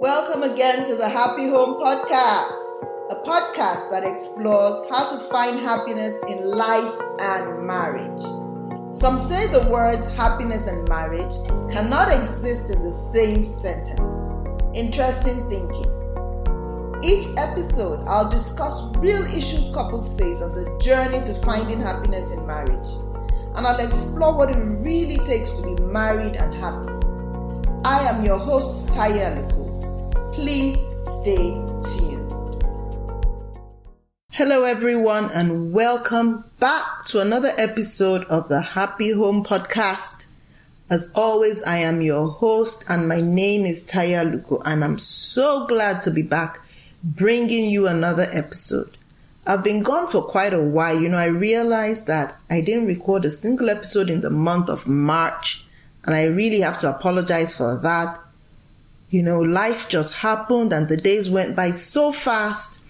Welcome again to the Happy Home Podcast, a podcast that explores how to find happiness in life and marriage. Some say the words happiness and marriage cannot exist in the same sentence. Interesting thinking. Each episode, I'll discuss real issues couples face on the journey to finding happiness in marriage, and I'll explore what it really takes to be married and happy. I am your host, Taiye Aluko. Please stay tuned. Hello, everyone, and welcome back to another episode of the Happy Home Podcast. As always, I am your host, and my name is Taiye Aluko, and I'm so glad to be back bringing you another episode. I've been gone for quite a while. You know, I realized that I didn't record a single episode in the month of March, and I really have to apologize for that. You know, life just happened and the days went by so fast.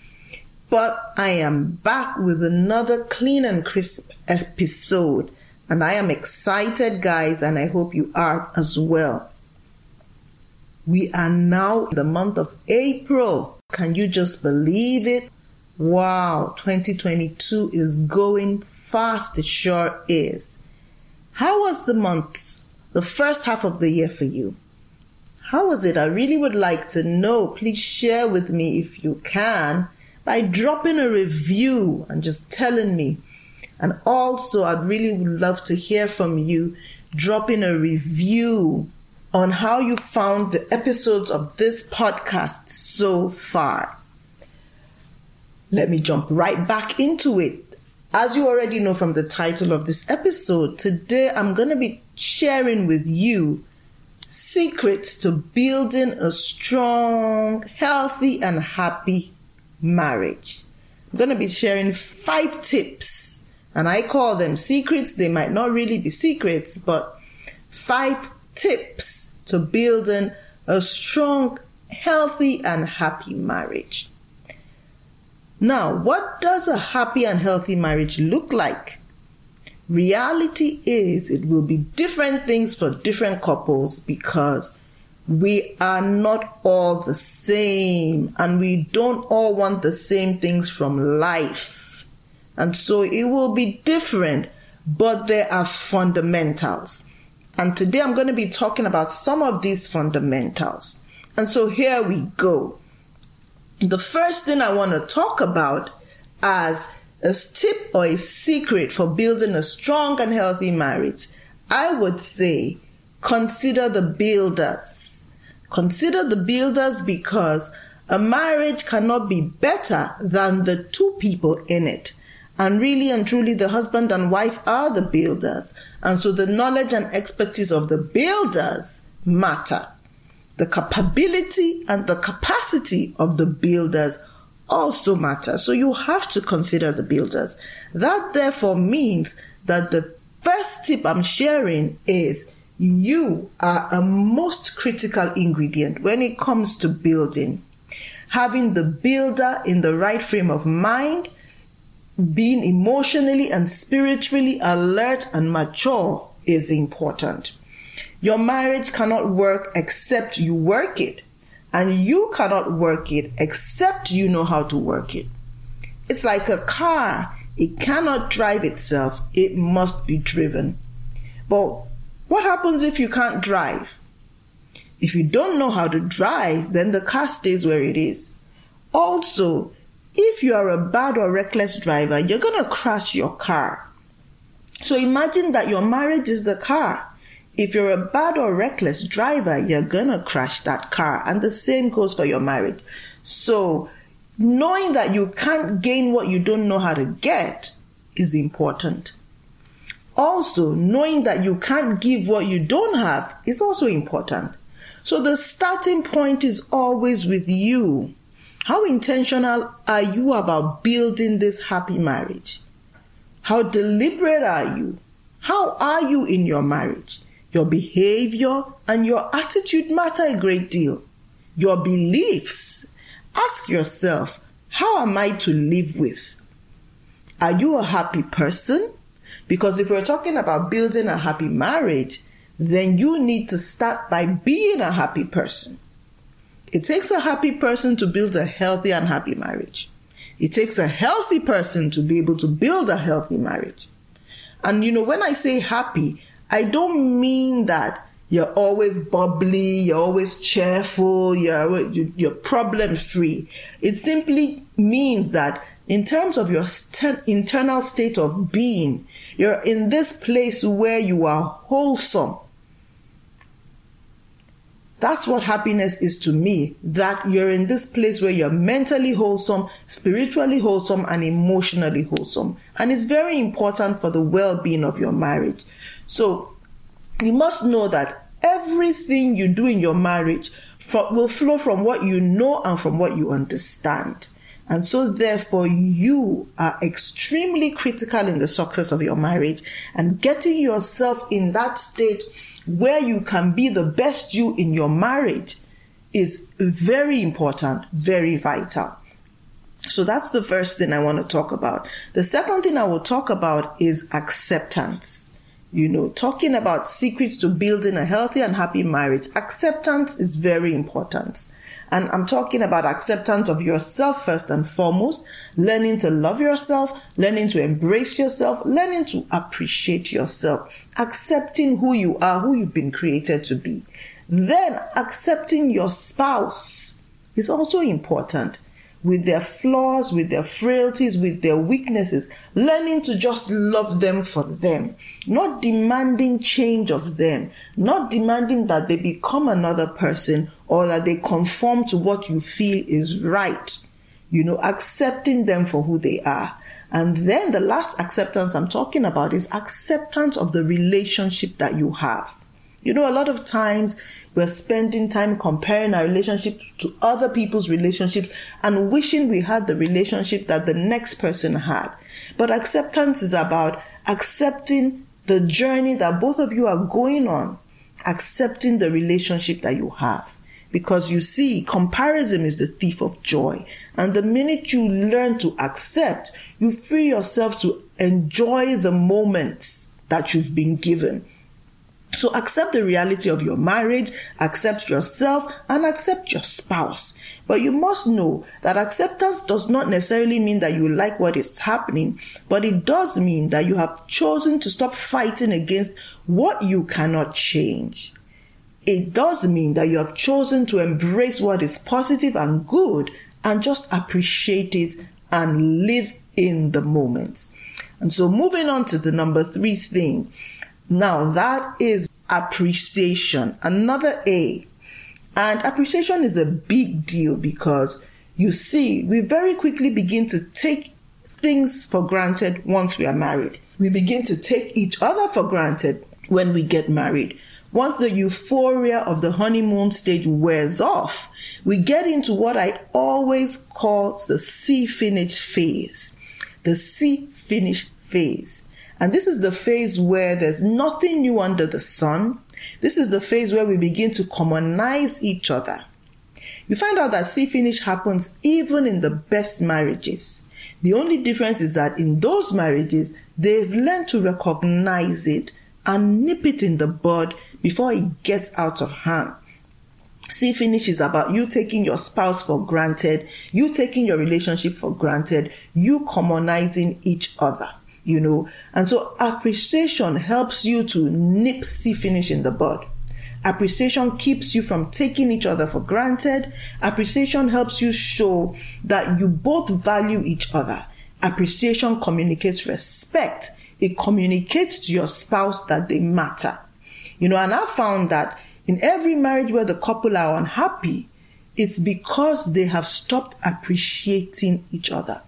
But I am back with another clean and crisp episode. And I am excited, guys, and I hope you are as well. We are now in the month of April. Can you just believe it? Wow, 2022 is going fast. It sure is. How was the month, the first half of the year for you? How was it? I really would like to know. Please share with me if you can by dropping a review and just telling me. And also, I'd really love to hear from you dropping a review on how you found the episodes of this podcast so far. Let me jump right back into it. As you already know from the title of this episode, today I'm going to be sharing with you secrets to building a strong, healthy, and happy marriage. I'm going to be sharing five tips, and I call them secrets. They might not really be secrets, but five tips to building a strong, healthy, and happy marriage. Now, what does a happy and healthy marriage look like? Reality is it will be different things for different couples because we are not all the same and we don't all want the same things from life. And so it will be different, but there are fundamentals. And today I'm going to be talking about some of these fundamentals. And so here we go. The first thing I want to talk about as a tip or a secret for building a strong and healthy marriage, I would say consider the builders. Consider the builders because a marriage cannot be better than the two people in it. And really and truly, the husband and wife are the builders. And so the knowledge and expertise of the builders matter. The capability and the capacity of the builders also matter. So you have to consider the builders. That therefore means that the first tip I'm sharing is you are a most critical ingredient when it comes to building. Having the builder in the right frame of mind being emotionally and spiritually alert and mature is important. Your marriage cannot work except you work it. And you cannot work it except you know how to work it. It's like a car. It cannot drive itself. It must be driven. But what happens if you can't drive? If you don't know how to drive, then the car stays where it is. Also, if you are a bad or reckless driver, you're going to crash your car. So imagine that your marriage is the car. If you're a bad or reckless driver, you're to crash that car. And the same goes for your marriage. So knowing that you can't gain what you don't know how to get is important. Also, knowing that you can't give what you don't have is also important. So the starting point is always with you. How intentional are you about building this happy marriage? How deliberate are you? How are you in your marriage? Your behavior and your attitude matter a great deal. Your beliefs. Ask yourself, how am I to live with? Are you a happy person? Because if we're talking about building a happy marriage, then you need to start by being a happy person. It takes a happy person to build a healthy and happy marriage. It takes a healthy person to be able to build a healthy marriage. And you know, when I say happy, I don't mean that you're always bubbly, you're always cheerful, you're, you're problem free. It simply means that in terms of your st- internal state of being, you're in this place where you are wholesome. That's what happiness is to me. That you're in this place where you're mentally wholesome, spiritually wholesome, and emotionally wholesome. And it's very important for the well-being of your marriage. So you must know that everything you do in your marriage will flow from what you know and from what you understand. And so therefore you are extremely critical in the success of your marriage and getting yourself in that state where you can be the best you in your marriage is very important, very vital. So that's the first thing I want to talk about. The second thing I will talk about is acceptance you know, talking about secrets to building a healthy and happy marriage, acceptance is very important. And I'm talking about acceptance of yourself first and foremost, learning to love yourself, learning to embrace yourself, learning to appreciate yourself, accepting who you are, who you've been created to be. Then accepting your spouse is also important with their flaws, with their frailties, with their weaknesses, learning to just love them for them, not demanding change of them, not demanding that they become another person or that they conform to what you feel is right. You know, accepting them for who they are. And then the last acceptance I'm talking about is acceptance of the relationship that you have. You know, a lot of times we're spending time comparing our relationship to other people's relationships and wishing we had the relationship that the next person had. But acceptance is about accepting the journey that both of you are going on, accepting the relationship that you have. Because you see, comparison is the thief of joy. And the minute you learn to accept, you free yourself to enjoy the moments that you've been given so accept the reality of your marriage, accept yourself, and accept your spouse. But you must know that acceptance does not necessarily mean that you like what is happening, but it does mean that you have chosen to stop fighting against what you cannot change. It does mean that you have chosen to embrace what is positive and good and just appreciate it and live in the moment. And so moving on to the number three thing now that is appreciation, another A. And appreciation is a big deal because you see, we very quickly begin to take things for granted once we are married. We begin to take each other for granted when we get married. Once the euphoria of the honeymoon stage wears off, we get into what I always call the see finish phase. The see finish phase. And this is the phase where there's nothing new under the sun. This is the phase where we begin to commonize each other. You find out that see finish happens even in the best marriages. The only difference is that in those marriages, they've learned to recognize it and nip it in the bud before it gets out of hand. See finish is about you taking your spouse for granted, you taking your relationship for granted, you commonizing each other you know. And so appreciation helps you to nip see finish in the bud. Appreciation keeps you from taking each other for granted. Appreciation helps you show that you both value each other. Appreciation communicates respect. It communicates to your spouse that they matter. You know, and I found that in every marriage where the couple are unhappy, it's because they have stopped appreciating each other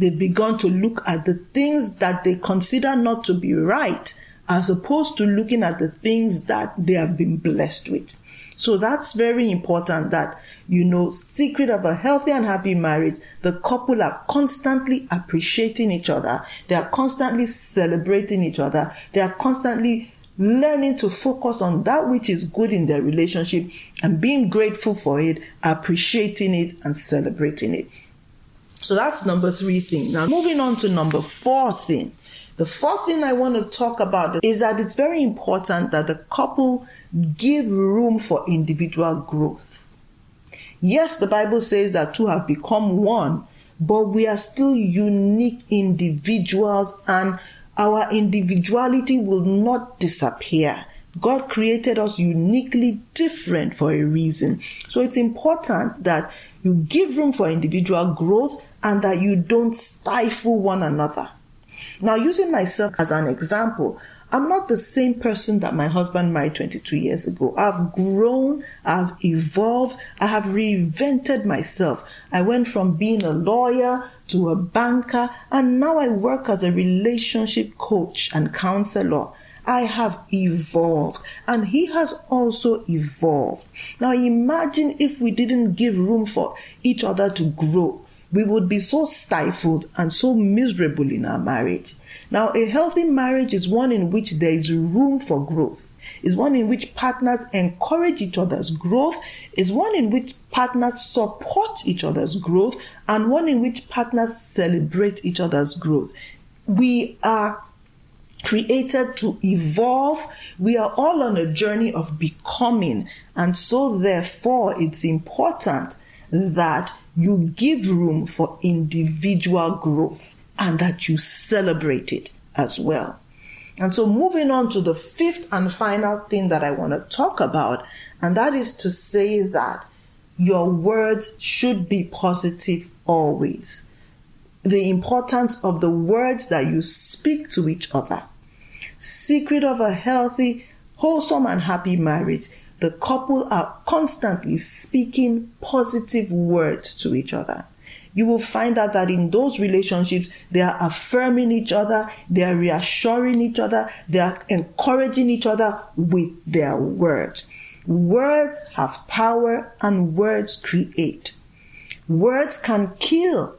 they've begun to look at the things that they consider not to be right as opposed to looking at the things that they have been blessed with. So that's very important that, you know, secret of a healthy and happy marriage, the couple are constantly appreciating each other. They are constantly celebrating each other. They are constantly learning to focus on that which is good in their relationship and being grateful for it, appreciating it and celebrating it. So that's number three thing. Now, moving on to number four thing. The fourth thing I want to talk about is that it's very important that the couple give room for individual growth. Yes, the Bible says that two have become one, but we are still unique individuals and our individuality will not disappear. God created us uniquely different for a reason. So it's important that you give room for individual growth and that you don't stifle one another. Now, using myself as an example, I'm not the same person that my husband married 22 years ago. I've grown, I've evolved, I have reinvented myself. I went from being a lawyer to a banker, and now I work as a relationship coach and counselor. I have evolved and he has also evolved. Now imagine if we didn't give room for each other to grow. We would be so stifled and so miserable in our marriage. Now, a healthy marriage is one in which there is room for growth. Is one in which partners encourage each other's growth. Is one in which partners support each other's growth and one in which partners celebrate each other's growth. We are created to evolve. We are all on a journey of becoming. And so therefore it's important that you give room for individual growth and that you celebrate it as well. And so moving on to the fifth and final thing that I want to talk about, and that is to say that your words should be positive always. The importance of the words that you speak to each other. Secret of a healthy, wholesome and happy marriage. The couple are constantly speaking positive words to each other you will find out that in those relationships, they are affirming each other, they are reassuring each other, they are encouraging each other with their words. Words have power and words create. Words can kill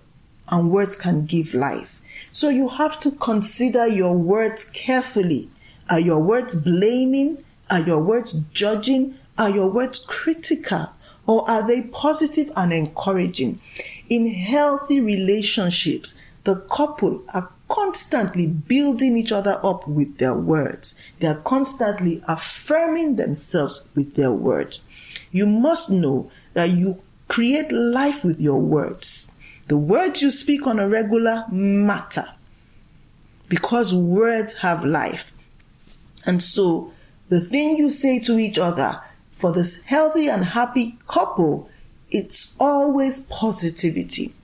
and words can give life. So you have to consider your words carefully. Are your words blaming? Are your words judging? Are your words critical? Or are they positive and encouraging? In healthy relationships, the couple are constantly building each other up with their words. They are constantly affirming themselves with their words. You must know that you create life with your words. The words you speak on a regular matter because words have life. And so the thing you say to each other for this healthy and happy couple, it's always positivity.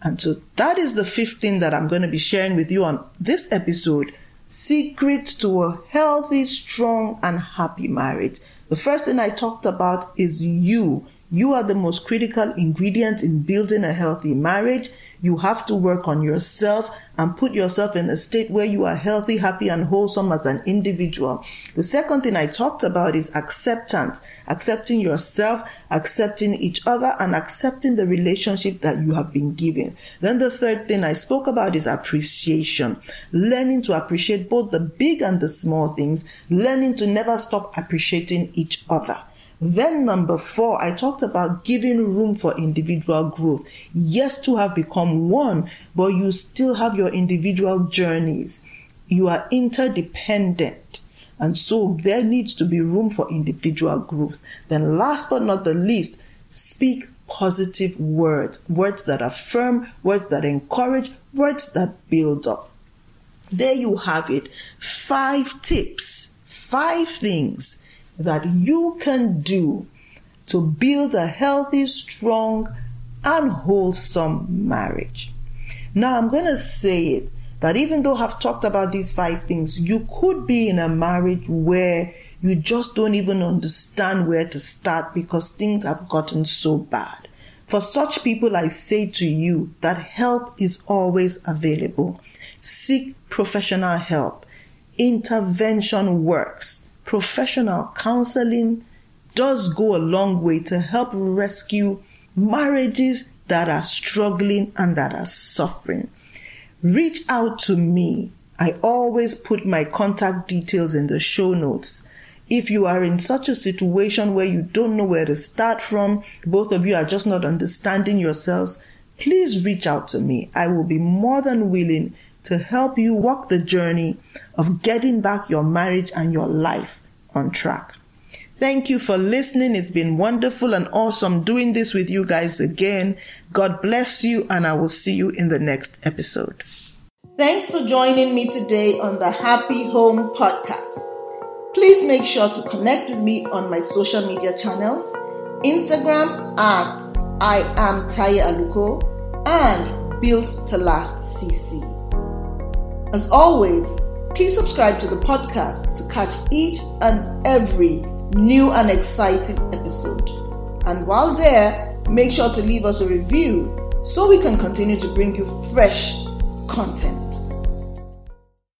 And so that is the fifth thing that I'm going to be sharing with you on this episode. Secrets to a healthy, strong, and happy marriage. The first thing I talked about is you. You are the most critical ingredient in building a healthy marriage. You have to work on yourself and put yourself in a state where you are healthy, happy, and wholesome as an individual. The second thing I talked about is acceptance, accepting yourself, accepting each other, and accepting the relationship that you have been given. Then the third thing I spoke about is appreciation, learning to appreciate both the big and the small things, learning to never stop appreciating each other. Then number four, I talked about giving room for individual growth. Yes, to have become one, but you still have your individual journeys. You are interdependent. And so there needs to be room for individual growth. Then last but not the least, speak positive words, words that affirm, words that encourage, words that build up. There you have it. Five tips, five things that you can do to build a healthy, strong, and wholesome marriage. Now, I'm going to say it that even though I've talked about these five things, you could be in a marriage where you just don't even understand where to start because things have gotten so bad. For such people, I say to you that help is always available. Seek professional help. Intervention works professional counseling does go a long way to help rescue marriages that are struggling and that are suffering. Reach out to me. I always put my contact details in the show notes. If you are in such a situation where you don't know where to start from, both of you are just not understanding yourselves, please reach out to me. I will be more than willing to help you walk the journey of getting back your marriage and your life on track. Thank you for listening. It's been wonderful and awesome doing this with you guys again. God bless you, and I will see you in the next episode. Thanks for joining me today on the Happy Home Podcast. Please make sure to connect with me on my social media channels Instagram at I am Taiye Aluko and Built to Last CC. As always, please subscribe to the podcast to catch each and every new and exciting episode. And while there, make sure to leave us a review so we can continue to bring you fresh content.